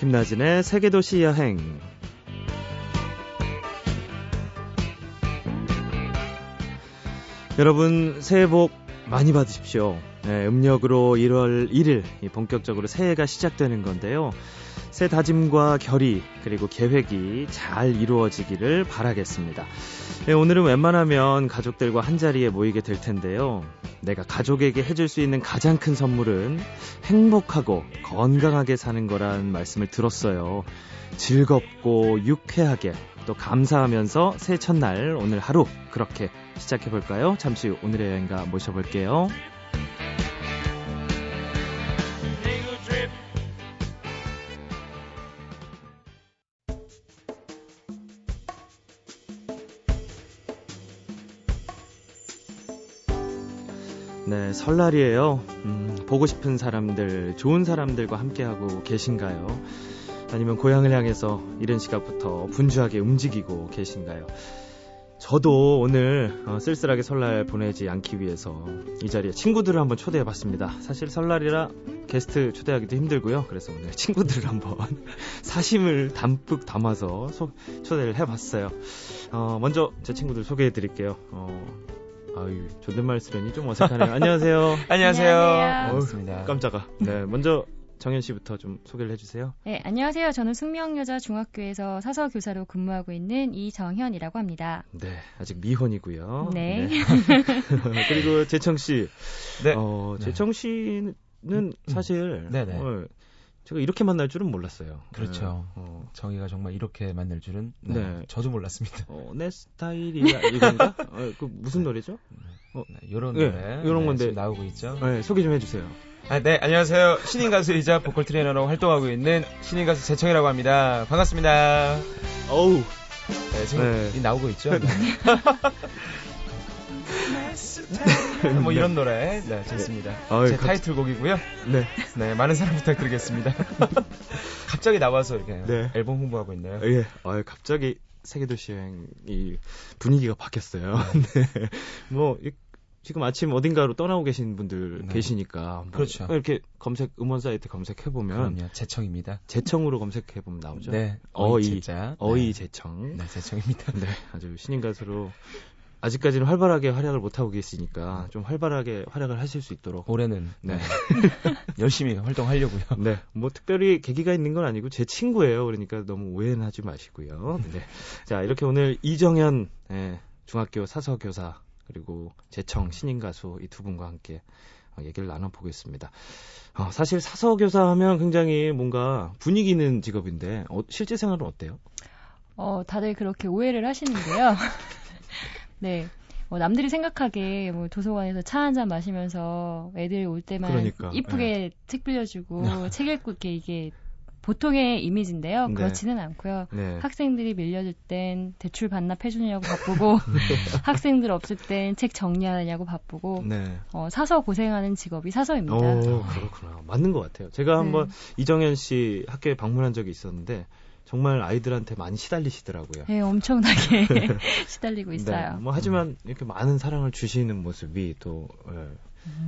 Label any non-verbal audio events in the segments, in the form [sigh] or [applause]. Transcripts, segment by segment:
김나진의 세계도시 여행. 여러분, 새해 복 많이 받으십시오. 네, 음력으로 1월 1일 본격적으로 새해가 시작되는 건데요. 새 다짐과 결의 그리고 계획이 잘 이루어지기를 바라겠습니다. 네, 오늘은 웬만하면 가족들과 한 자리에 모이게 될 텐데요. 내가 가족에게 해줄 수 있는 가장 큰 선물은 행복하고 건강하게 사는 거란 말씀을 들었어요. 즐겁고 유쾌하게 또 감사하면서 새해 첫날 오늘 하루 그렇게 시작해 볼까요? 잠시 후 오늘의 여행가 모셔볼게요. 네, 설날이에요. 음, 보고 싶은 사람들, 좋은 사람들과 함께하고 계신가요? 아니면 고향을 향해서 이른 시각부터 분주하게 움직이고 계신가요? 저도 오늘 어, 쓸쓸하게 설날 보내지 않기 위해서 이 자리에 친구들을 한번 초대해 봤습니다. 사실 설날이라 게스트 초대하기도 힘들고요. 그래서 오늘 친구들을 한번 [laughs] 사심을 담뿍 담아서 소, 초대를 해 봤어요. 어, 먼저 제 친구들 소개해 드릴게요. 어, 아유, 존댓말 쓰려니 좀 어색하네요. 안녕하세요. [laughs] 안녕하세요. 반갑습니다. 깜짝아. 네, 먼저 정현 씨부터 좀 소개를 해주세요. 네, 안녕하세요. 저는 숙명여자 중학교에서 사서 교사로 근무하고 있는 이정현이라고 합니다. 네, 아직 미혼이고요. 네. 네. [laughs] 그리고 재청 씨. 네. 어, 재청 씨는 사실 네네. 어, 제가 이렇게 만날 줄은 몰랐어요. 그렇죠. 네. 어, 정의가 정말 이렇게 만날 줄은 네, 네. 저도 몰랐습니다. 어, 내 스타일이야 이건가? [laughs] 어, 그 무슨 노래죠? 어, 네, 이런 네, 노래 요런 네, 건데. 나오고 있죠. 네, 소개 좀 해주세요. 아, 네, 안녕하세요. 신인 가수이자 보컬 트레이너로 활동하고 있는 신인 가수 재청이라고 합니다. 반갑습니다. 어우, 네, 지금 네. 이 나오고 있죠. [laughs] [laughs] 네. 뭐 이런 노래, 네, 좋습니다. 아유, 제 갑- 타이틀곡이고요. 네. 네, 많은 사랑 부탁드리겠습니다. [laughs] 갑자기 나와서 이렇게 네. 앨범 홍보하고 있네요. 예, 아 갑자기 세계도시 여행이 분위기가 바뀌었어요. [laughs] 네. 뭐, 이- 지금 아침 어딘가로 떠나고 계신 분들 네. 계시니까. 뭐 그렇죠. 이렇게 검색, 음원 사이트 검색해 보면, 그럼요, 재청입니다. 재청으로 검색해 보면 나오죠. 네, 어이. 어이 네. 재청. 네, 재청입니다. 네, 아주 신인 가수로 아직까지는 활발하게 활약을 못하고 계시니까 좀 활발하게 활약을 하실 수 있도록. 올해는 네. 네. [laughs] 열심히 활동하려고요. [laughs] 네, 뭐 특별히 계기가 있는 건 아니고 제 친구예요. 그러니까 너무 오해는 하지 마시고요. 네. 자, 이렇게 오늘 이정현 예, 중학교 사서 교사 그리고 재청 신인 가수 이 두 분과 함께 어, 얘기를 나눠보겠습니다. 어, 사실 사서 교사 하면 굉장히 뭔가 분위기 있는 직업인데 어, 실제 생활은 어때요? 어, 다들 그렇게 오해를 하시는데요. [laughs] 네. 뭐 남들이 생각하기에 뭐 도서관에서 차 한 잔 마시면서 애들 올 때만 그러니까, 이쁘게 책 빌려주고 책 읽고 이렇게 이게 보통의 이미지인데요. 네. 그렇지는 않고요. 네. 학생들이 밀려줄 땐 대출 반납해주느냐고 바쁘고 [laughs] [laughs] 학생들 없을 땐 책 정리하느냐고 바쁘고 네. 어, 사서 고생하는 직업이 사서입니다. 오, 그렇구나. 맞는 것 같아요. 제가 한번 네. 이정현 씨 학교에 방문한 적이 있었는데 정말 아이들한테 많이 시달리시더라고요. 네, 엄청나게 [laughs] 시달리고 있어요. 네, 뭐 하지만 이렇게 많은 사랑을 주시는 모습이 또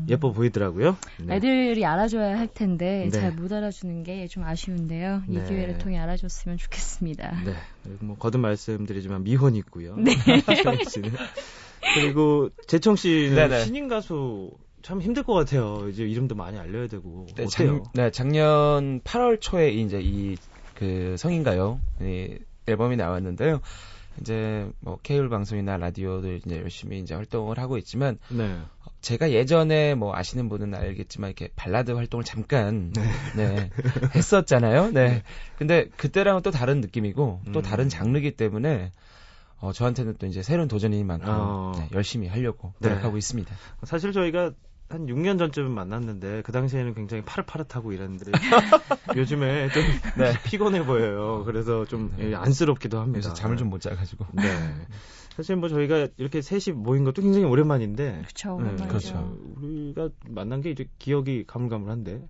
예, 뻐 보이더라고요. 네. 애들이 알아줘야 할 텐데 네. 잘못 알아주는 게 좀 아쉬운데요. 이 네. 기회를 통해 알아줬으면 좋겠습니다. 네. 그리고 뭐 거듭 말씀드리지만 미혼이고요. 네. [laughs] 이정현 씨는. 그리고 재청 씨는 네네. 신인 가수 참 힘들 것 같아요. 이제 이름도 많이 알려야 되고 네, 어때요? 작, 네, 작년 8월 초에 이제 이 그 성인가요 이 앨범이 나왔는데요. 이제 뭐 케이블 방송이나 라디오도 이제 열심히 이제 활동을 하고 있지만 네. 제가 예전에 뭐 아시는 분은 알겠지만 이렇게 발라드 활동을 잠깐 네, 했었잖아요. 네. 근데 그때랑은 또 다른 느낌이고 또 음. 다른 장르기 때문에 어, 저한테는 또 이제 새로운 도전인 만큼 어. 네, 열심히 하려고 네. 노력하고 있습니다. 사실 저희가 한 6년 전쯤 만났는데 그 당시에는 굉장히 파릇파릇하고 이랬는데 [laughs] 요즘에 좀 네. 피곤해 보여요. 그래서 좀 네. 예, 안쓰럽기도 합니다. 그래서 잠을 좀 못 자가지고. 네. 사실 뭐 저희가 이렇게 셋이 모인 것도 굉장히 오랜만인데 그렇죠. 네. 그렇죠. 우리가 만난 게 이제 기억이 가물가물한데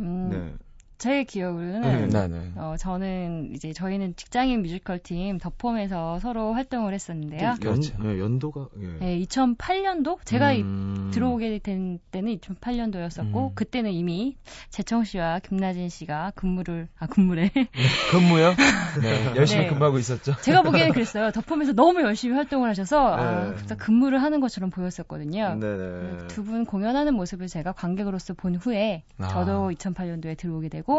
음, 네. 제 기억으로는 네. 네, 네. 어, 저는 이제 저희는 직장인 뮤지컬 팀 더폼에서 서로 활동을 했었는데요. 연, 그렇죠. 예, 연도가 예. 네, 2008년도 제가 이- 음. 들어오게 된 때는 2008년도였었고 음. 그때는 이미 재청 씨와 김나진 씨가 근무를 아 근무래 근무요? 네, [laughs] 열심히 네. 근무하고 있었죠. 제가 보기에는 그랬어요. 더폼에서 너무 열심히 활동을 하셔서 아, 네. 진짜 근무를 하는 것처럼 보였었거든요. 네네. 두분 공연하는 모습을 제가 관객으로서 본 후에 아. 저도 2008년도에 들어오게 되고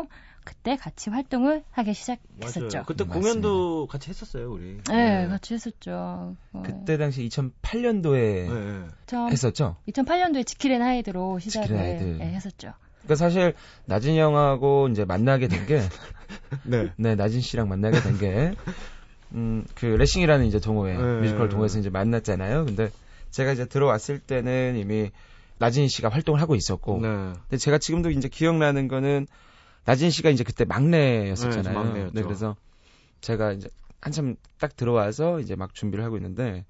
그때 같이 활동을 하기 맞아요. 시작했었죠. 그때 맞습니다. 공연도 같이 했었어요, 우리. 네, 같이 했었죠. 어, 그때 당시 2008년도에 네, 네. 저 했었죠. 2008년도에 지킬 앤 하이드로 시작을 하이드. 네, 했었죠. 그러니까 사실 나진 형하고 이제 만나게 된 게 [laughs] 네. 네, 나진 씨랑 만나게 된 게, 음, 그, 레싱이라는 이제 동호회, 네. 뮤지컬 동호회에서 이제 만났잖아요. 근데 제가 이제 들어왔을 때는 이미 나진 씨가 활동을 하고 있었고, 네. 근데 제가 지금도 이제 기억나는 거는 나진 씨가 이제 그때 막내였었잖아요. 네, 막내였죠. 그래서 제가 이제 한참 딱 들어와서 이제 막 준비를 하고 있는데,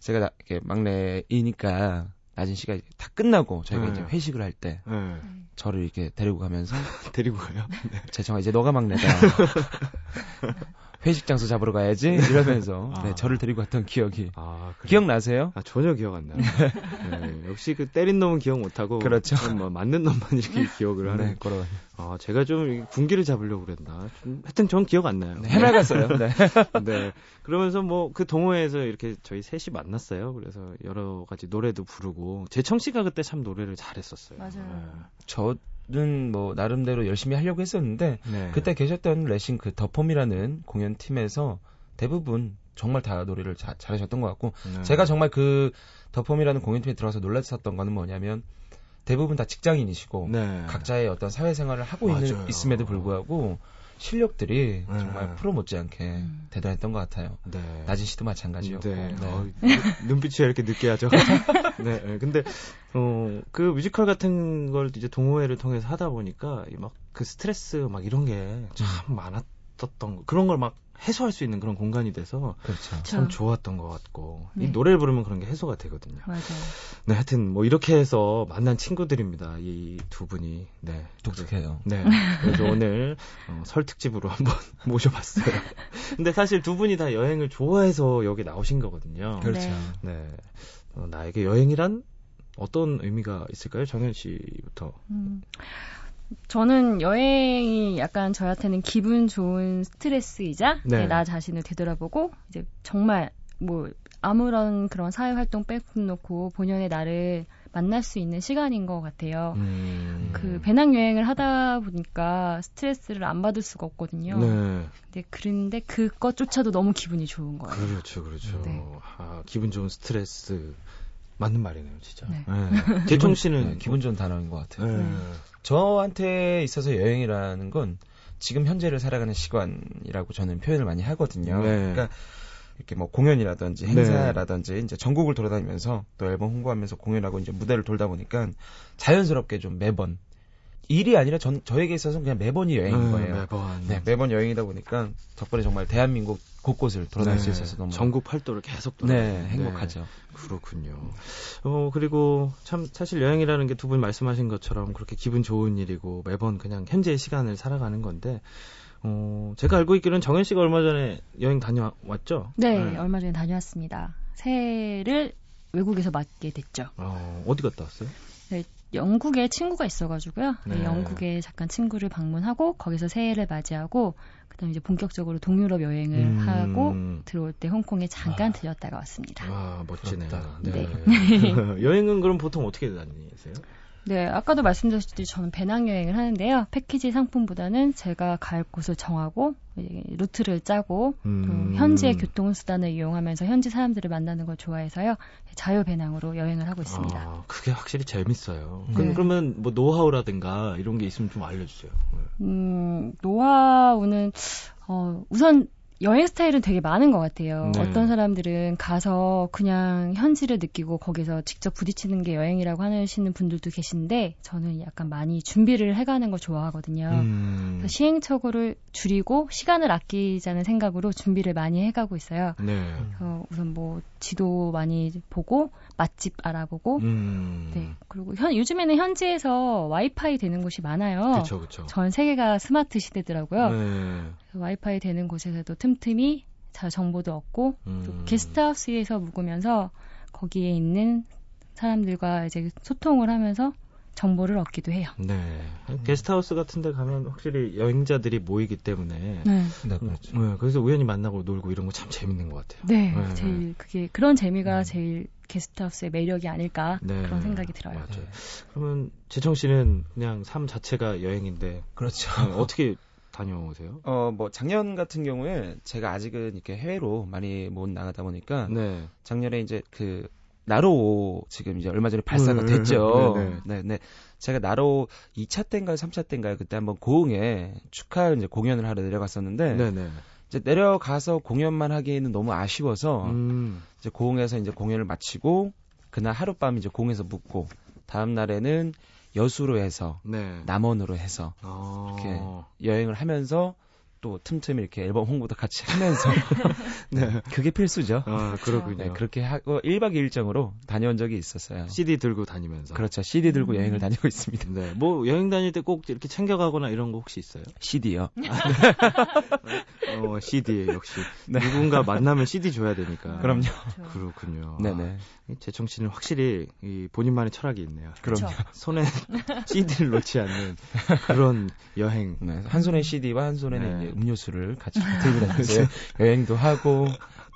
제가 나- 이렇게 막내이니까 나진 씨가 다 끝나고 저희가 네. 이제 회식을 할때 네. 저를 이렇게 데리고 가면서 [laughs] 데리고 가요? [laughs] 재청아 이제 너가 막내다. [laughs] 회식 장소 잡으러 가야지 이러면서 아. 네, 저를 데리고 갔던 기억이 아? 기억나세요? 아, 전혀 기억 안 나요. 네, 역시 그 때린 놈은 기억 못 하고. 그렇죠. 뭐 맞는 놈만 이렇게 기억을 하는. 네, 그런 아, 제가 좀 군기를 잡으려고 그랬나. 좀, 하여튼 전 기억 안 나요. 네, 해맑았어요. 네. [laughs] 네. 그러면서 뭐 그 동호회에서 이렇게 저희 셋이 만났어요. 그래서 여러 가지 노래도 부르고 재청 씨가 그때 참 노래를 잘했었어요. 맞아요. 저 는뭐 나름대로 열심히 하려고 했었는데 네. 그때 계셨던 레싱 그 더폼이라는 공연 팀에서 대부분 정말 다 노래를 자- 잘하셨던 것 같고 네. 제가 정말 그 더폼이라는 공연팀에 들어가서 놀랐었던 거는 뭐냐면 대부분 다 직장인이시고 네. 각자의 어떤 사회생활을 하고 있는, 맞아요. 있음에도 불구하고 실력들이 네. 정말 프로 못지않게 음. 대단했던 것 같아요. 네. 나진 씨도 마찬가지였고. 네. 네. 어, 눈빛이 왜 이렇게 느끼하죠? [laughs] 네. 네. 근데 어, 그 뮤지컬 같은 걸 이제 동호회를 통해서 하다 보니까 막 그 스트레스 막 이런 게 참 많았 었던 거. 그런 걸 막 해소할 수 있는 그런 공간이 돼서 그렇죠. 참 저- 좋았던 것 같고 이 네. 노래를 부르면 그런 게 해소가 되거든요. 맞아요. 네, 하여튼 뭐 이렇게 해서 만난 친구들입니다. 이 두 분이. 네. 독특해요. 네. 그래서 오늘 어, 설 특집으로 한번 [laughs] 모셔봤어요. 근데 사실 두 분이 다 여행을 좋아해서 여기 나오신 거거든요. 그렇죠. 네. 네. 어, 나에게 여행이란 어떤 의미가 있을까요? 정현 씨부터. 음, 저는 여행이 약간 저한테는 기분 좋은 스트레스이자 네. 네, 나 자신을 되돌아보고 이제 정말 뭐 아무런 그런 사회 활동 빼놓고 본연의 나를 만날 수 있는 시간인 것 같아요. 음. 그 배낭 여행을 하다 보니까 스트레스를 안 받을 수가 없거든요. 네. 근데 그런데 그것조차도 너무 기분이 좋은 거예요. 그렇죠, 그렇죠. 네. 아, 기분 좋은 스트레스. 맞는 말이네요, 진짜. 네. 네. [laughs] 재청 씨는 네, 기분 좋은 단어인 것 같아요. 네. 네. 저한테 있어서 여행이라는 건 지금 현재를 살아가는 시간이라고 저는 표현을 많이 하거든요. 네. 그러니까 이렇게 뭐 공연이라든지 행사라든지 이제 전국을 돌아다니면서 또 앨범 홍보하면서 공연하고 이제 무대를 돌다 보니까 자연스럽게 좀 매번 일이 아니라 전 저에게 있어서는 그냥 매번이 여행인 음, 거예요. 매번. 네, 매번 여행이다 보니까 덕분에 정말 대한민국 곳곳을 돌아다닐 수 네. 있어서 너무 전국 팔도를 계속 네, 돌아다니는. 행복하죠. 그렇군요. 어, 그리고 참 사실 여행이라는 게 두 분 말씀하신 것처럼 그렇게 기분 좋은 일이고 매번 그냥 현재의 시간을 살아가는 건데, 어, 제가 알고 있기로는 정현 씨가 얼마 전에 여행 다녀왔죠? 네, 얼마 전에 다녀왔습니다. 새해를 외국에서 맞게 됐죠. 어, 어디 갔다 왔어요? 영국에 친구가 있어가지고요. 네, 네. 영국에 잠깐 친구를 방문하고 거기서 새해를 맞이하고 그다음 이제 본격적으로 동유럽 여행을 음. 하고 들어올 때 홍콩에 잠깐 아. 들렸다가 왔습니다. 와, 멋지네요. 네. 네. [laughs] 여행은 그럼 보통 어떻게 다니세요? 네, 아까도 말씀드렸듯이 저는 배낭 여행을 하는데요. 패키지 상품보다는 제가 갈 곳을 정하고 루트를 짜고 음. 또 현지의 교통수단을 이용하면서 현지 사람들을 만나는 걸 좋아해서요. 자유 배낭으로 여행을 하고 있습니다. 아, 그게 확실히 재밌어요. 네. 그, 그러면 뭐 노하우라든가 이런 게 있으면 좀 알려주세요. 네. 음, 노하우는 어, 우선 여행 스타일은 되게 많은 것 같아요. 네. 어떤 사람들은 가서 그냥 현지를 느끼고 거기서 직접 부딪히는 게 여행이라고 하시는 분들도 계신데 저는 약간 많이 준비를 해가는 걸 좋아하거든요. 음. 그래서 시행착오를 줄이고 시간을 아끼자는 생각으로 준비를 많이 해가고 있어요. 네. 어, 우선 뭐 지도 많이 보고 맛집 알아보고 음. 네 그리고 현, 요즘에는 현지에서 와이파이 되는 곳이 많아요. 그렇죠, 그렇죠. 전 세계가 스마트 시대더라고요. 네. 그래서 와이파이 되는 곳에서도 틈틈이 자 정보도 얻고 또 음. 게스트하우스에서 묵으면서 거기에 있는 사람들과 이제 소통을 하면서 정보를 얻기도 해요. 네. 게스트하우스 같은 데 가면 확실히 여행자들이 모이기 때문에 네. 네, 그렇죠. 네, 그래서 우연히 만나고 놀고 이런 거 참 재밌는 것 같아요. 네, 네. 제일 그게 그런 재미가 음. 제일 게스트하우스의 매력이 아닐까 네. 그런 생각이 들어요. 맞아요. 그러면 재청 씨는 그냥 삶 자체가 여행인데 그렇죠. 어, 어떻게 다녀오세요? [laughs] 어, 뭐, 작년 같은 경우에 제가 아직은 이렇게 해외로 많이 못 나가다 보니까 네. 작년에 이제 그, 나로 지금 이제 얼마 전에 발사가 음, 됐죠. 네, 네. 네, 네. 제가 나로 2차 때인가요, 3차 때인가요? 그때 한번 고흥에 축하 이제 공연을 하러 내려갔었는데 네, 네. 이제 내려가서 공연만 하기에는 너무 아쉬워서 음. 이제 고흥에서 이제 공연을 마치고 그날 하룻밤 이제 공에서 묵고 다음 날에는 여수로 해서 네. 남원으로 해서 어. 이렇게 여행을 하면서 또 틈틈이 이렇게 앨범 홍보도 같이 하면서 [laughs] 네. 그게 필수죠. 아, 그렇군요. 네, 그렇게 하고 1박 2일 일정으로 다녀온 적이 있었어요. CD 들고 다니면서. 그렇죠. CD 들고 음. 여행을 다니고 있습니다. 네. 뭐 여행 다닐 때 꼭 이렇게 챙겨 가거나 이런 거 혹시 있어요? CD요. [laughs] 어, CD 역시 [laughs] 네. 누군가 만나면 CD 줘야 되니까. 그럼요. 그렇죠. 그렇군요. 네네. 아, 이 재청 씨는 확실히 이 본인만의 철학이 있네요. 그럼요. 손에 [laughs] CD를 놓지 않는 그런 여행. 네, 한 손에 CD와 한 손에는 네. 음료수를 같이 들고 다니면서 [laughs] 여행도 하고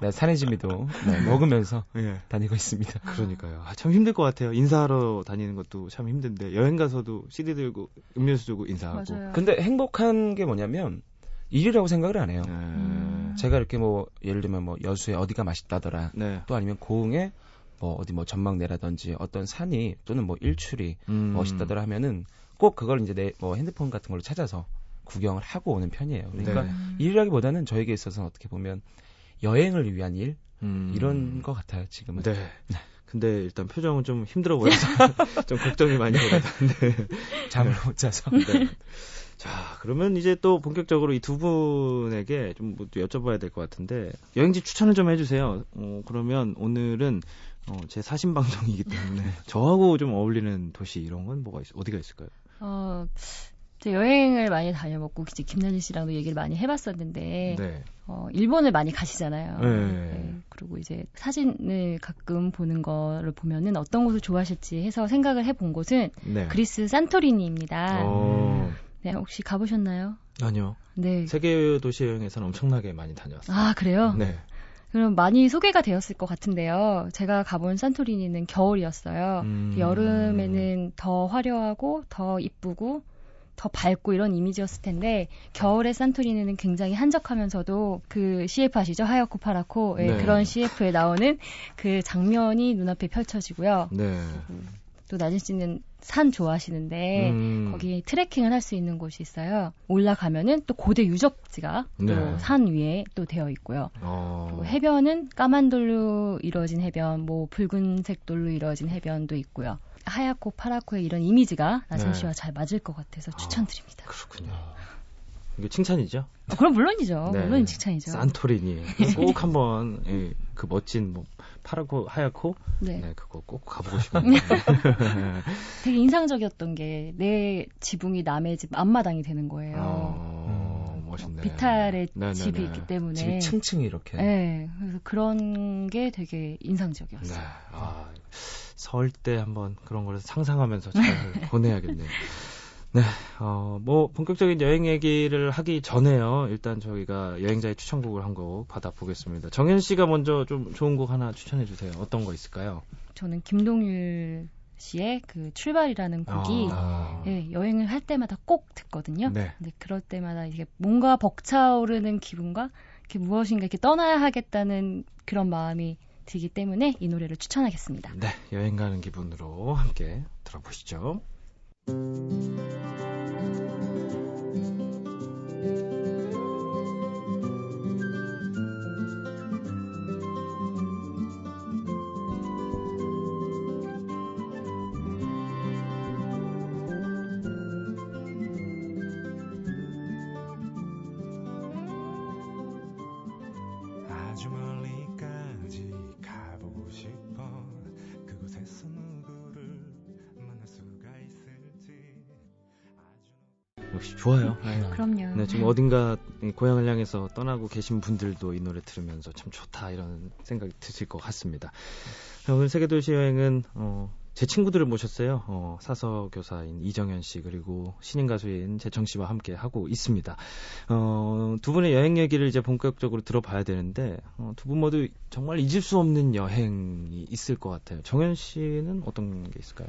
네, 산해지미도 네, 먹으면서 예. 다니고 있습니다. 그러니까요. 아, 참 힘들 것 같아요. 인사하러 다니는 것도 참 힘든데 여행 가서도 CD 들고 음료수 들고 인사하고. 맞아요. 근데 행복한 게 뭐냐면 일이라고 생각을 안 해요. 네. 음. 제가 이렇게 뭐 예를 들면 뭐 여수에 어디가 맛있다더라. 네. 또 아니면 고흥에 뭐 어디 뭐 전망대라든지 어떤 산이 또는 뭐 일출이 음. 멋있다더라 하면은 꼭 그걸 이제 내 뭐 핸드폰 같은 걸로 찾아서 구경을 하고 오는 편이에요. 그러니까 네. 음. 일이라기보다는 저에게 있어서는 어떻게 보면 여행을 위한 일 음. 이런 것 같아요 지금은. 네. 근데 일단 표정은 좀 힘들어 보여서 [laughs] [laughs] 좀 걱정이 많이 되는데. 잠을 못 자서. 네. 자, 그러면 이제 또 본격적으로 이 두 분에게 좀뭐 여쭤봐야 될 것 같은데 여행지 추천을 좀 해주세요. 어, 그러면 오늘은 어, 제 사신 방송이기 때문에 [laughs] 저하고 좀 어울리는 도시 이런 건 뭐가 있, 어디가 있을까요? 어, 제 여행을 많이 다녀봤고 이제 김나진 씨랑도 얘기를 많이 해봤었는데 네. 어, 일본을 많이 가시잖아요. 네. 그리고 이제 사진을 가끔 보는 거를 보면은 어떤 곳을 좋아하실지 해서 생각을 해본 곳은 네. 그리스 산토리니입니다. 어, 네, 혹시 가보셨나요? 아니요. 네. 세계 도시 여행에서는 엄청나게 많이 다녀왔어요. 아, 그래요? 네. 그럼 많이 소개가 되었을 것 같은데요. 제가 가본 산토리니는 겨울이었어요. 음. 여름에는 더 화려하고 더 이쁘고 더 밝고 이런 이미지였을 텐데 겨울의 산토리니는 굉장히 한적하면서도 그 CF 아시죠? 하얗고 파랗고 예, 네. 그런 CF에 나오는 그 장면이 눈앞에 펼쳐지고요. 네. 또 나진 씨는 산 좋아하시는데 음. 거기 트레킹을 할 수 있는 곳이 있어요. 올라가면은 또 고대 유적지가 네. 또산 위에 또 되어 있고요. 어. 그리고 해변은 까만 돌로 이루어진 해변, 뭐 붉은색 돌로 이루어진 해변도 있고요. 하얗고 파랗고의 이런 이미지가 나진 네. 씨와 잘 맞을 것 같아서 추천드립니다. 그렇군요. 이게 칭찬이죠? 어, 그럼 물론이죠. 네. 물론 칭찬이죠. 산토리니 [laughs] 꼭 한번 예, 그 멋진 뭐 파랗고 하얗고 네. 네 그거 꼭 가보고 싶네요. [laughs] 되게 인상적이었던 게 내 지붕이 남의 집 앞마당이 되는 거예요. 어, 멋있네. 비탈의 네네네. 집이 있기 때문에. 집이 층층이 이렇게. 네. 그래서 그런 게 되게 인상적이었어요. 네. 아, 서울 때 한번 그런 걸 상상하면서 잘 [laughs] 보내야겠네요. 네, 어, 뭐, 본격적인 여행 얘기를 하기 전에요. 일단 저희가 여행자의 추천곡을 한 곡 받아보겠습니다. 정현 씨가 먼저 좀 좋은 곡 하나 추천해 주세요. 어떤 거 있을까요? 저는 김동률 씨의 그 출발이라는 곡이 아, 예, 여행을 할 때마다 꼭 듣거든요. 네. 근데 그럴 때마다 이게 뭔가 벅차오르는 기분과 이렇게 무엇인가 이렇게 떠나야 하겠다는 그런 마음이 들기 때문에 이 노래를 추천하겠습니다. 네, 여행 가는 기분으로 함께 들어보시죠. 역 지금 어딘가 고향을 향해서 떠나고 계신 분들도 이 노래 들으면서 참 좋다 이런 생각이 드실 것 같습니다. 오늘 세계도시 여행은 어, 제 친구들을 모셨어요. 어, 사서 교사인 이정현 씨 그리고 신인 가수인 재청 씨와 함께 하고 있습니다. 어, 두 분의 여행 얘기를 이제 본격적으로 들어봐야 되는데 어, 두 분 모두 정말 잊을 수 없는 여행이 있을 것 같아요. 정현 씨는 어떤 게 있을까요?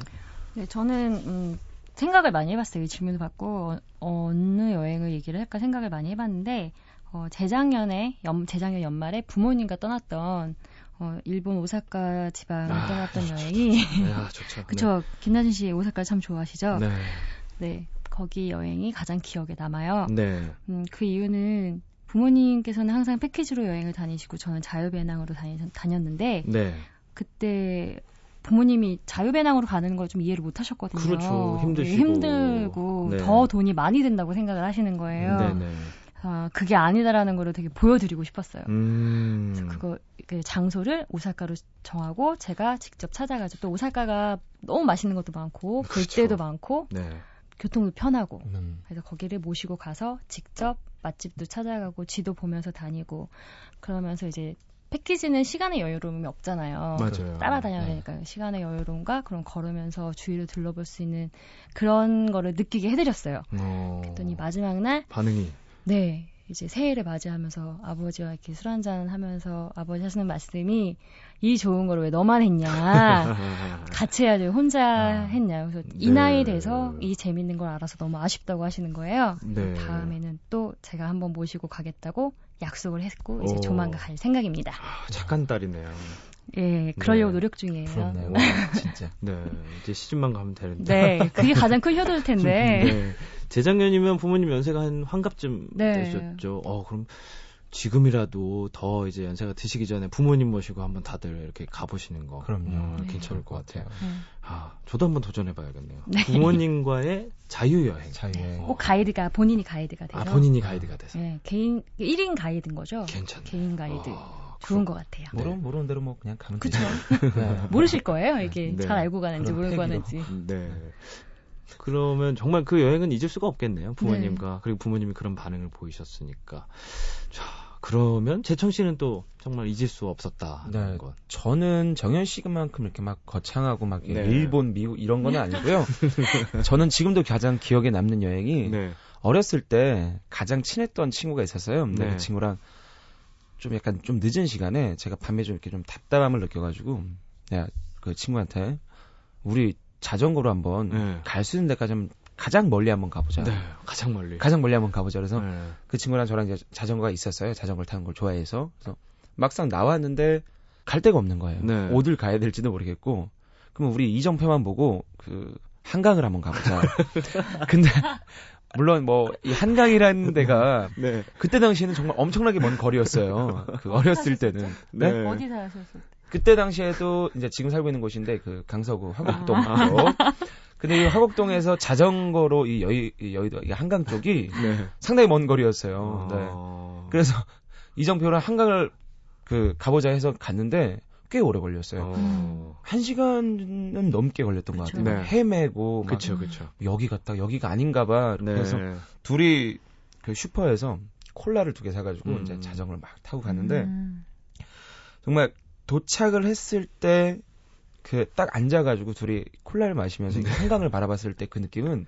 네, 저는 음, 생각을 많이 해봤어요. 이 질문을 받고 어, 느 여행을 얘기를 할까 생각을 많이 해봤는데 어, 재작년에 연, 재작년 연말에 부모님과 떠났던 어, 일본 오사카 지방을 아, 떠났던 좋죠, 여행이. 좋죠. 아, [laughs] 좋죠. 그쵸. 네. 김나진 씨 오사카 참 좋아하시죠? 네. 네. 거기 여행이 가장 기억에 남아요. 네. 음, 그 이유는 부모님께서는 항상 패키지로 여행을 다니시고 저는 자유배낭으로 다니, 다녔는데 네. 그때 부모님이 자유배낭으로 가는 걸 좀 이해를 못 하셨거든요. 그렇죠. 힘드시고. 네, 힘들고 네. 더 돈이 많이 든다고 생각을 하시는 거예요. 네네. 아, 그게 아니다라는 거를 되게 보여드리고 싶었어요. 음. 그래서 그거 그 장소를 오사카로 정하고 제가 직접 찾아가지고 또 오사카가 너무 맛있는 것도 많고 볼 그렇죠. 때도 많고 네. 교통도 편하고 음. 그래서 거기를 모시고 가서 직접 맛집도 찾아가고 지도 보면서 다니고 그러면서 이제 패키지는 시간의 여유로움이 없잖아요. 맞아요. 따라다녀야 네. 되니까 네. 시간의 여유로움과 그런 걸으면서 주위를 둘러볼 수 있는 그런 거를 느끼게 해드렸어요. 어... 그랬더니 마지막 날 반응이 네. 이제 새해를 맞이하면서 아버지와 이렇게 술 한잔 하면서 아버지 하시는 말씀이 이 좋은 걸 왜 너만 했냐. [laughs] 같이 해야지 혼자 아, 했냐. 그래서 네. 이 나이 돼서 이 재밌는 걸 알아서 너무 아쉽다고 하시는 거예요. 네. 다음에는 또 제가 한번 모시고 가겠다고 약속을 했고 이제 오. 조만간 갈 생각입니다. 아, 착한 딸이네요. 예, 그러려고 네. 노력 중이에요. 부럽네요. 진짜. [laughs] 네, 이제 시집만 가면 되는데. 네, 그게 가장 큰 효도일 텐데. [laughs] 네. 재작년이면 부모님 연세가 한 환갑쯤 네. 되셨죠. 어, 그럼 지금이라도 더 이제 연세가 드시기 전에 부모님 모시고 한번 다들 이렇게 가보시는 거. 그럼요. 음, 네. 괜찮을 것 같아요. 네. 아, 저도 한번 도전해봐야겠네요. 네. 부모님과의 자유여행. 자유여행. 꼭 가이드가, 본인이 가이드가 돼요. 아, 본인이 가이드가 돼서. 네, 개인, 1인 가이드인 거죠? 괜찮네. 개인 가이드. 아, 좋은 것 같아요. 모르, 모르는 대로 뭐 그냥 가면 되죠. 네. [laughs] 모르실 거예요. 이게 네. 잘 알고 가는지 모르고 가는지. 네. 그러면 정말 그 여행은 잊을 수가 없겠네요. 부모님과 네. 그리고 부모님이 그런 반응을 보이셨으니까. 자, 그러면 재청 씨는 또 정말 잊을 수 없었다. 네, 것. 저는 정현 씨만큼 이렇게 막 거창하고 막 네. 일본, 미국 이런 건 아니고요. [laughs] 저는 지금도 가장 기억에 남는 여행이 네. 어렸을 때 가장 친했던 친구가 있었어요. 그 네. 친구랑 좀 약간 좀 늦은 시간에 제가 밤에 좀 이렇게 좀 답답함을 느껴가지고 내가 그 친구한테 우리 자전거로 한번 네. 갈수 있는 데까지 좀 가장 멀리 한번 가보자. 네, 가장 멀리. 가장 멀리 한번 가보자. 그래서 네. 그 친구랑 저랑 이제 자전거가 있었어요. 자전거를 타는 걸 좋아해서. 그래서 막상 나왔는데 갈 데가 없는 거예요. 네. 어딜 가야 될지도 모르겠고. 그러면 우리 이정표만 보고 그 한강을 한번 가보자. [laughs] 근데 물론 뭐 이 한강이라는 데가 네. 그때 당시에는 정말 엄청나게 먼 거리였어요. 그 어렸을 때는. 네. 네. 어디 사셨을 때? 그때 당시에도 이제 지금 살고 있는 곳인데 그 강서구 화곡동 아. 쪽. 근데 이 화곡동에서 자전거로 이 여의 이 여의도 이 한강 쪽이 [laughs] 네. 상당히 먼 거리였어요. 네. 어... 네. 그래서 이정표랑 한강을 그 가보자 해서 갔는데 꽤 오래 걸렸어요. 어... 한 시간은 넘게 걸렸던 그쵸. 것 같아요. 네. 헤매고 그쵸, 그쵸. 여기 갔다 여기가 아닌가봐. 네. 그래서 둘이 그 슈퍼에서 콜라를 두 개 사가지고 음. 이제 자전거를 막 타고 갔는데 음. 정말 도착을 했을 때 그 딱 앉아가지고 둘이 콜라를 마시면서 네. 한강을 바라봤을 때 그 느낌은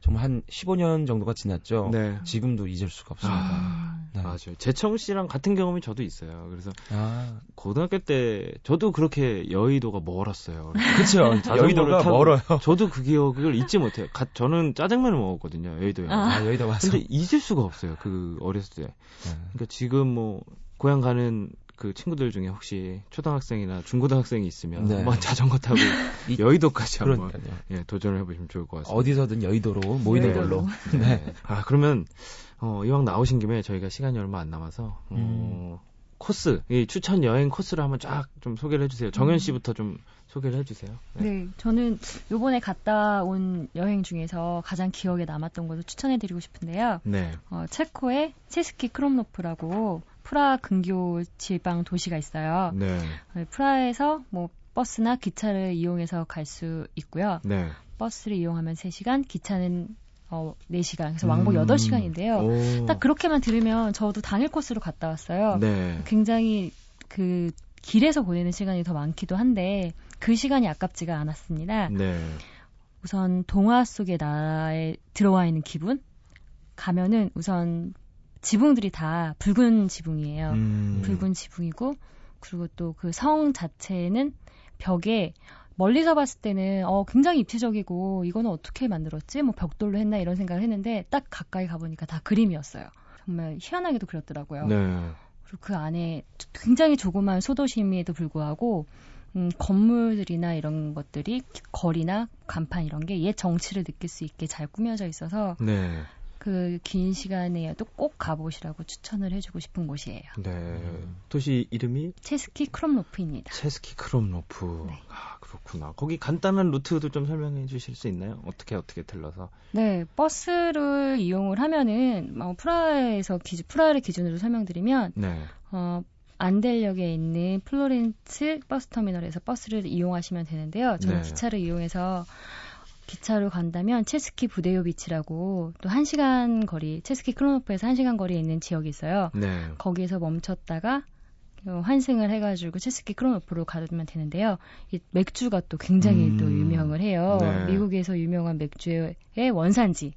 정말 한 15년 정도가 지났죠. 네. 지금도 잊을 수가 없습니다. 아, 네. 맞아요. 재청 씨랑 같은 경험이 저도 있어요. 그래서 아. 고등학교 때 저도 그렇게 여의도가 멀었어요. 그렇죠. [laughs] 여의도가 타고, 멀어요. 저도 그 기억을 잊지 못해요. 가, 저는 짜장면을 먹었거든요. 여의도에. 아, 아 여의도 와서. 근데 잊을 수가 없어요. 그 어렸을 때. 네. 그러니까 지금 뭐 고향 가는 그 친구들 중에 혹시 초등학생이나 중고등학생이 있으면 네. 한번 자전거 타고 [laughs] 여의도까지 한번 예, 도전을 해보시면 좋을 것 같습니다. 어디서든 여의도로 모이는 네. 걸로. 네. 네. 아 그러면 어, 이왕 나오신 김에 저희가 시간이 얼마 안 남아서 어, 음. 코스, 이 추천 여행 코스를 한번 쫙 좀 소개를 해주세요. 정현 음. 씨부터 좀 소개를 해주세요. 네. 네, 저는 요번에 갔다 온 여행 중에서 가장 기억에 남았던 것을 추천해드리고 싶은데요. 네. 어, 체코의 체스키 크룸로프라고 프라하 근교 지방 도시가 있어요. 네. 네. 프라하에서 뭐 버스나 기차를 이용해서 갈 수 있고요. 네. 버스를 이용하면 3시간, 기차는 어, 4시간. 그래서 왕복 음. 8시간인데요. 오. 딱 그렇게만 들으면 저도 당일 코스로 갔다 왔어요. 네. 굉장히 그 길에서 보내는 시간이 더 많기도 한데 그 시간이 아깝지가 않았습니다. 네. 우선 동화 속의 나라에 들어와 있는 기분 가면은 우선 지붕들이 다 붉은 지붕이에요. 음. 붉은 지붕이고 그리고 또 그 성 자체는 벽에 멀리서 봤을 때는 어 굉장히 입체적이고 이거는 어떻게 만들었지? 뭐 벽돌로 했나 이런 생각을 했는데 딱 가까이 가 보니까 다 그림이었어요. 정말 희한하게도 그렸더라고요. 네. 그리고 그 안에 굉장히 조그만 소도심에도 불구하고 음, 건물들이나 이런 것들이 거리나 간판 이런 게 옛 정치를 느낄 수 있게 잘 꾸며져 있어서 네. 그 긴 시간에도 꼭 가보시라고 추천을 해주고 싶은 곳이에요. 네. 도시 이름이 체스키 크롬로프입니다. 체스키 크롬노프. 네. 아, 그렇구나. 거기 간단한 루트도 좀 설명해 주실 수 있나요? 어떻게 어떻게 들러서? 네, 버스를 이용을 하면은 어, 프라하에서 기, 프라하를 기준으로 설명드리면 네. 어, 안델역에 있는 플로렌츠 버스 터미널에서 버스를 이용하시면 되는데요. 저는 네. 기차를 이용해서 기차로 간다면 체스케 부데요비치라고 또 1시간 거리, 체스키 크룸로프에서 1시간 거리에 있는 지역이 있어요. 네. 거기에서 멈췄다가 어, 환승을 해가지고 체스키 크룸로프로 가면 되는데요. 이 맥주가 또 굉장히 음. 또 유명을 해요. 네. 미국에서 유명한 맥주의 원산지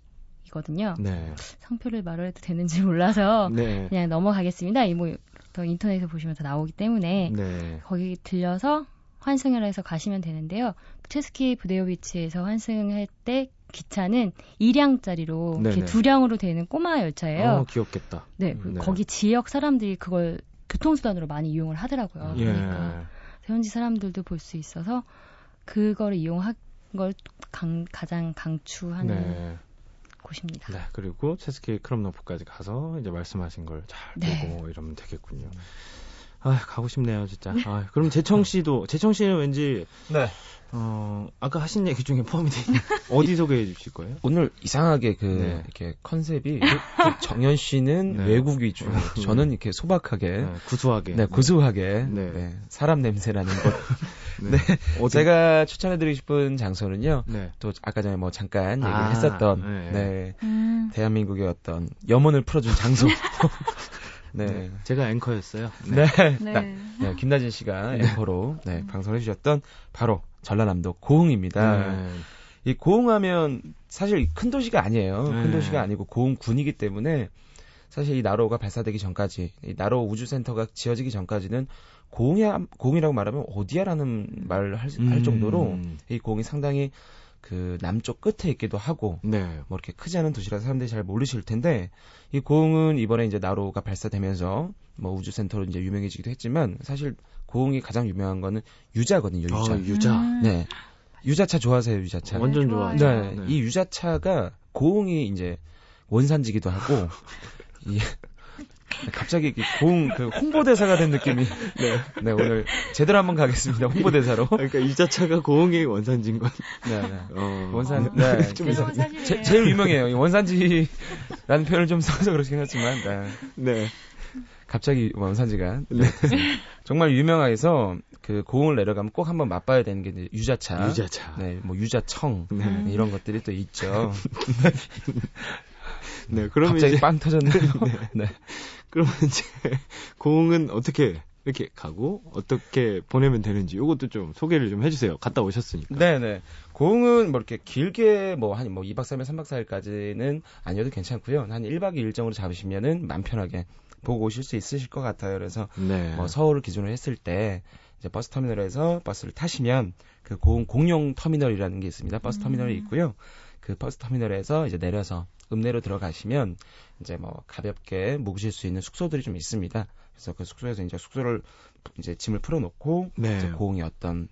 이거든요. 네. 상표를 말을 해도 되는지 몰라서 네. 그냥 넘어가겠습니다. 이뭐더 인터넷에 보시면 다 나오기 때문에 네. 거기 들려서 환승을 해서 가시면 되는데요. 체스키 부데오비치에서 환승할 때 기차는 2량짜리로 네네. 이렇게 두 량으로 되는 꼬마 열차예요. 어, 귀엽겠다. 네, 네. 거기 지역 사람들이 그걸 교통수단으로 많이 이용을 하더라고요. 예. 그러니까 현지 사람들도 볼 수 있어서 그걸 이용한 걸 강, 가장 강추하는 네. 곳입니다. 네. 그리고 체스키 크롬노프까지 가서 이제 말씀하신 걸잘 네. 보고 이러면 되겠군요. 아, 가고 싶네요, 진짜. 아, 그럼 재청 씨도 재청 씨는 왠지 네. 어, 아까 하신 얘기 중에 포함이 돼 있는 [laughs] 어디 소개해 주실 거예요? 오늘 이상하게 그 네. 이렇게 컨셉이 그 정현 씨는 네. 외국 위주, 음. 저는 이렇게 소박하게, 네, 구수하게. 네, 구수하게, 네. 네, 사람 냄새나는 곳. [laughs] 네. 어디? 제가 추천해드리고 싶은 장소는요. 네. 또 아까 전에 뭐 잠깐 얘기를 아, 했었던 네. 네. 음, 대한민국의 어떤 염원을 풀어준 장소. [laughs] 네. 네. 제가 앵커였어요. 네. 네. 네, 김나진 씨가 앵커로 네, 방송을 해주셨던 바로 전라남도 고흥입니다. 네. 이 고흥하면 사실 큰 도시가 아니에요. 네. 큰 도시가 아니고 고흥군이기 때문에 사실 이 나로가 발사되기 전까지, 이 나로 우주센터가 지어지기 전까지는 고흥이야, 고흥이라고 말하면 어디야라는 말을 할, 할 음. 정도로 이 고흥이 상당히 그 남쪽 끝에 있기도 하고 네. 뭐 이렇게 크지 않은 도시라 사람들이 잘 모르실 텐데 이 고흥은 이번에 이제 나로가 발사되면서 뭐 우주센터로 이제 유명해지기도 했지만 사실 고흥이 가장 유명한 거는 유자거든요. 유자. 아, 유자. 음. 네. 유자차 좋아하세요, 유자차? 완전 네, 좋아. 좋아요. 네, 이 유자차가 고흥이 이제 원산지기도 하고 [laughs] 이 갑자기 이 고흥 그 홍보대사가 된 느낌이 [laughs] 네, 네 오늘 제대로 한번 가겠습니다 홍보대사로 그러니까 유자차가 고흥의 원산지인 건. 네, 네. 어. 원산 어, 네 [laughs] 좀 사진이에요. 제, 제일 유명해요 이 원산지라는 표현을 좀 써서 그렇긴 하지만 네. 네. 갑자기 원산지가 네. 정말 유명해서 그 고흥을 내려가면 꼭 한번 맛봐야 되는 게 이제 유자차 유자차. 네, 뭐 유자청 네. 음. 이런 것들이 또 있죠. [laughs] 네. 그러면 갑자기 이제 빵 터졌네요. 네. 그러면 [laughs] 이제 고흥은 어떻게 이렇게 가고 어떻게 보내면 되는지 이것도 좀 소개를 좀 해주세요. 갔다 오셨으니까. 네네. 고흥은 뭐 이렇게 길게 뭐 한 뭐 2박 3일, 3박 4일까지는 아니어도 괜찮고요. 한 1박 2일 정도 잡으시면은 맘 편하게 보고 오실 수 있으실 것 같아요. 그래서 네. 뭐 서울을 기준으로 했을 때 이제 버스 터미널에서 버스를 타시면 그 고흥 공용 터미널이라는 게 있습니다. 버스 터미널이 음. 있고요. 그 버스 터미널에서 이제 내려서 읍내로 들어가시면 이제 뭐 가볍게 묵으실 수 있는 숙소들이 좀 있습니다. 그래서 그 숙소에서 이제 숙소를 이제 짐을 풀어놓고 네. 이제 고흥의 어떤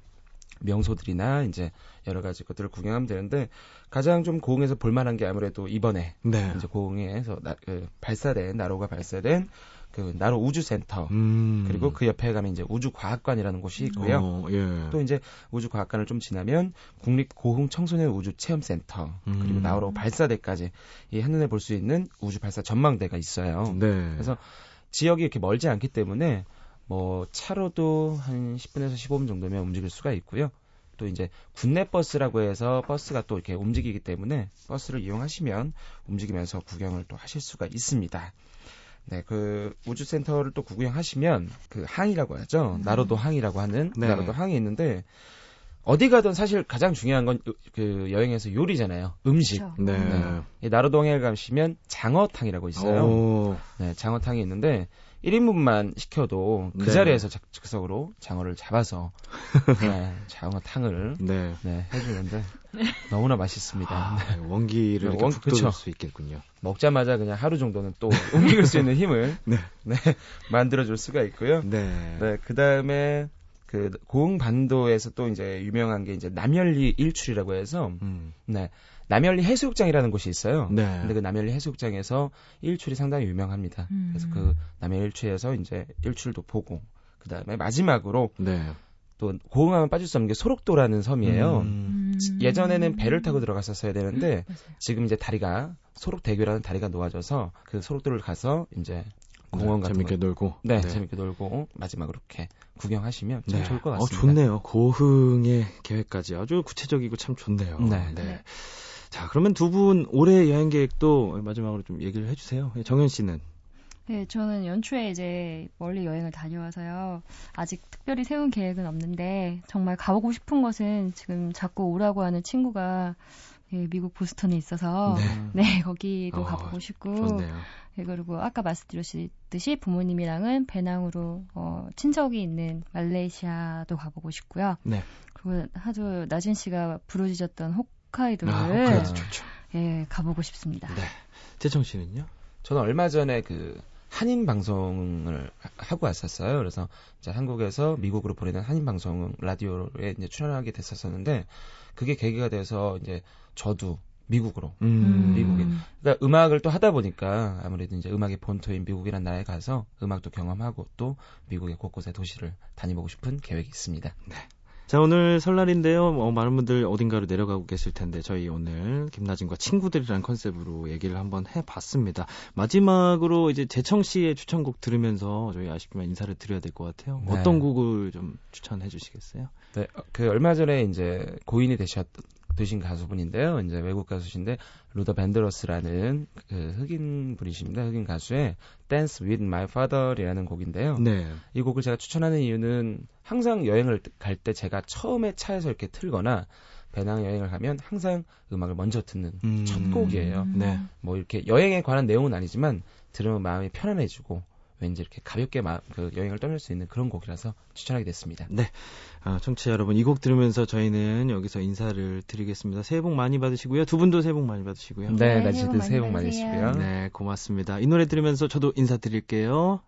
명소들이나 이제 여러 가지 것들을 구경하면 되는데 가장 좀 고흥에서 볼만한 게 아무래도 이번에 네. 이제 고흥에서 나- 그 발사된 나로가 발사된 그 나로 우주센터 음. 그리고 그 옆에 가면 이제 우주과학관이라는 곳이 있고요. 어, 예. 또 이제 우주과학관을 좀 지나면 국립 고흥 청소년 우주 체험센터 음. 그리고 나로 발사대까지 이 한눈에 볼 수 있는 우주 발사 전망대가 있어요. 네. 그래서 지역이 이렇게 멀지 않기 때문에 뭐 차로도 한 10분에서 15분 정도면 움직일 수가 있고요. 또 이제 군내 버스라고 해서 버스가 또 이렇게 움직이기 때문에 버스를 이용하시면 움직이면서 구경을 또 하실 수가 있습니다. 네, 그 우주센터를 또 구경하시면 그 항이라고 하죠. 나로도 항이라고 하는 네. 나로도 항이 있는데 어디 가든 사실 가장 중요한 건 그 여행에서 요리잖아요. 음식. 그렇죠. 네. 네. 이 나로동에 가시면 장어탕이라고 있어요. 오. 네, 장어탕이 있는데 1인분만 시켜도 그 네. 자리에서 작- 즉석으로 장어를 잡아서 [laughs] 네, 장어탕을 네. 네, 해주는데 너무나 맛있습니다. 아, 원기를 네, 원- 북돋을. 수 있겠군요. 먹자마자 그냥 하루 정도는 또 [laughs] 움직일 수 있는 힘을 [laughs] 네. 네, 만들어줄 수가 있고요. 네. 네, 그 다음에 그 고흥 반도에서 또 이제 유명한 게 이제 남열리 일출이라고 해서 음. 네, 남열리 해수욕장이라는 곳이 있어요. 네. 근데 그 남열리 해수욕장에서 일출이 상당히 유명합니다. 음. 그래서 그 남열리 일출에서 이제 일출도 보고 그 다음에 마지막으로 네. 또 고흥하면 빠질 수 없는 게 소록도라는 섬이에요. 음. 음. 예전에는 배를 타고 들어갔었어야 되는데 맞아요. 지금 이제 다리가 소록대교라는 다리가 놓아져서 그 소록도를 가서 이제 공원 네, 같은 재밌게 거 놀고. 네, 재밌게 놀고 마지막으로 이렇게 구경하시면 참 네. 좋을 것 어, 같습니다. 좋네요. 고흥의 계획까지 아주 구체적이고 참 좋네요. 네. 네. 자, 그러면 두 분 올해 여행 계획도 마지막으로 좀 얘기를 해주세요. 예, 정현 씨는. 네, 저는 연초에 이제 멀리 여행을 다녀와서요. 아직 특별히 세운 계획은 없는데 정말 가보고 싶은 곳은 지금 자꾸 오라고 하는 친구가 예, 미국 보스턴에 있어서 네. 네, 거기도 어, 가보고 싶고 좋네요. 네, 그리고 아까 말씀드렸듯이 부모님이랑은 배낭으로 어, 친척이 있는 말레이시아도 가보고 싶고요. 네. 그리고 아주 나진 씨가 부르짖었던 홋카이도를 아, 홋카이도 좋죠. 예, 가보고 싶습니다. 네. 재청 씨는요? 저는 얼마 전에 그 한인 방송을 하- 하고 왔었어요. 그래서 이제 한국에서 미국으로 보내는 한인 방송 라디오에 이제 출연하게 됐었었는데 그게 계기가 돼서 이제 저도 미국으로 음. 미국에. 그러니까 음악을 또 하다 보니까 아무래도 이제 음악의 본토인 미국이란 나라에 가서 음악도 경험하고 또 미국의 곳곳의 도시를 다니보고 싶은 계획이 있습니다. 자, 오늘 설날인데요. 어, 많은 분들 어딘가로 내려가고 계실 텐데 저희 오늘 김나진과 친구들이라는 컨셉으로 얘기를 한번 해봤습니다. 마지막으로 이제 재청 씨의 추천곡 들으면서 저희 아쉽지만 인사를 드려야 될 것 같아요. 네. 어떤 곡을 좀 추천해 주시겠어요? 네, 어, 그 얼마 전에 이제 고인이 되셨 되신 가수분인데요. 이제 외국 가수신데 루더 밴드러스라는 그 흑인 분이십니다. 흑인 가수의 Dance with My Father이라는 곡인데요. 네. 이 곡을 제가 추천하는 이유는 항상 여행을 갈 때 제가 처음에 차에서 이렇게 틀거나 배낭 여행을 가면 항상 음악을 먼저 듣는 음. 첫 곡이에요. 네. 뭐 이렇게 여행에 관한 내용은 아니지만 들으면 마음이 편안해지고 왠지 이렇게 가볍게 마, 그 여행을 떠날 수 있는 그런 곡이라서 추천하게 됐습니다. 아, 청취자 여러분, 이 곡 들으면서 저희는 여기서 인사를 드리겠습니다. 새해 복 많이 받으시고요. 두 분도 새해 복 많이 받으시고요. 네, 네, 나지도 새해 새해 복복 많이 되시고요. 네, 고맙습니다. 이 노래 들으면서 저도 인사드릴게요.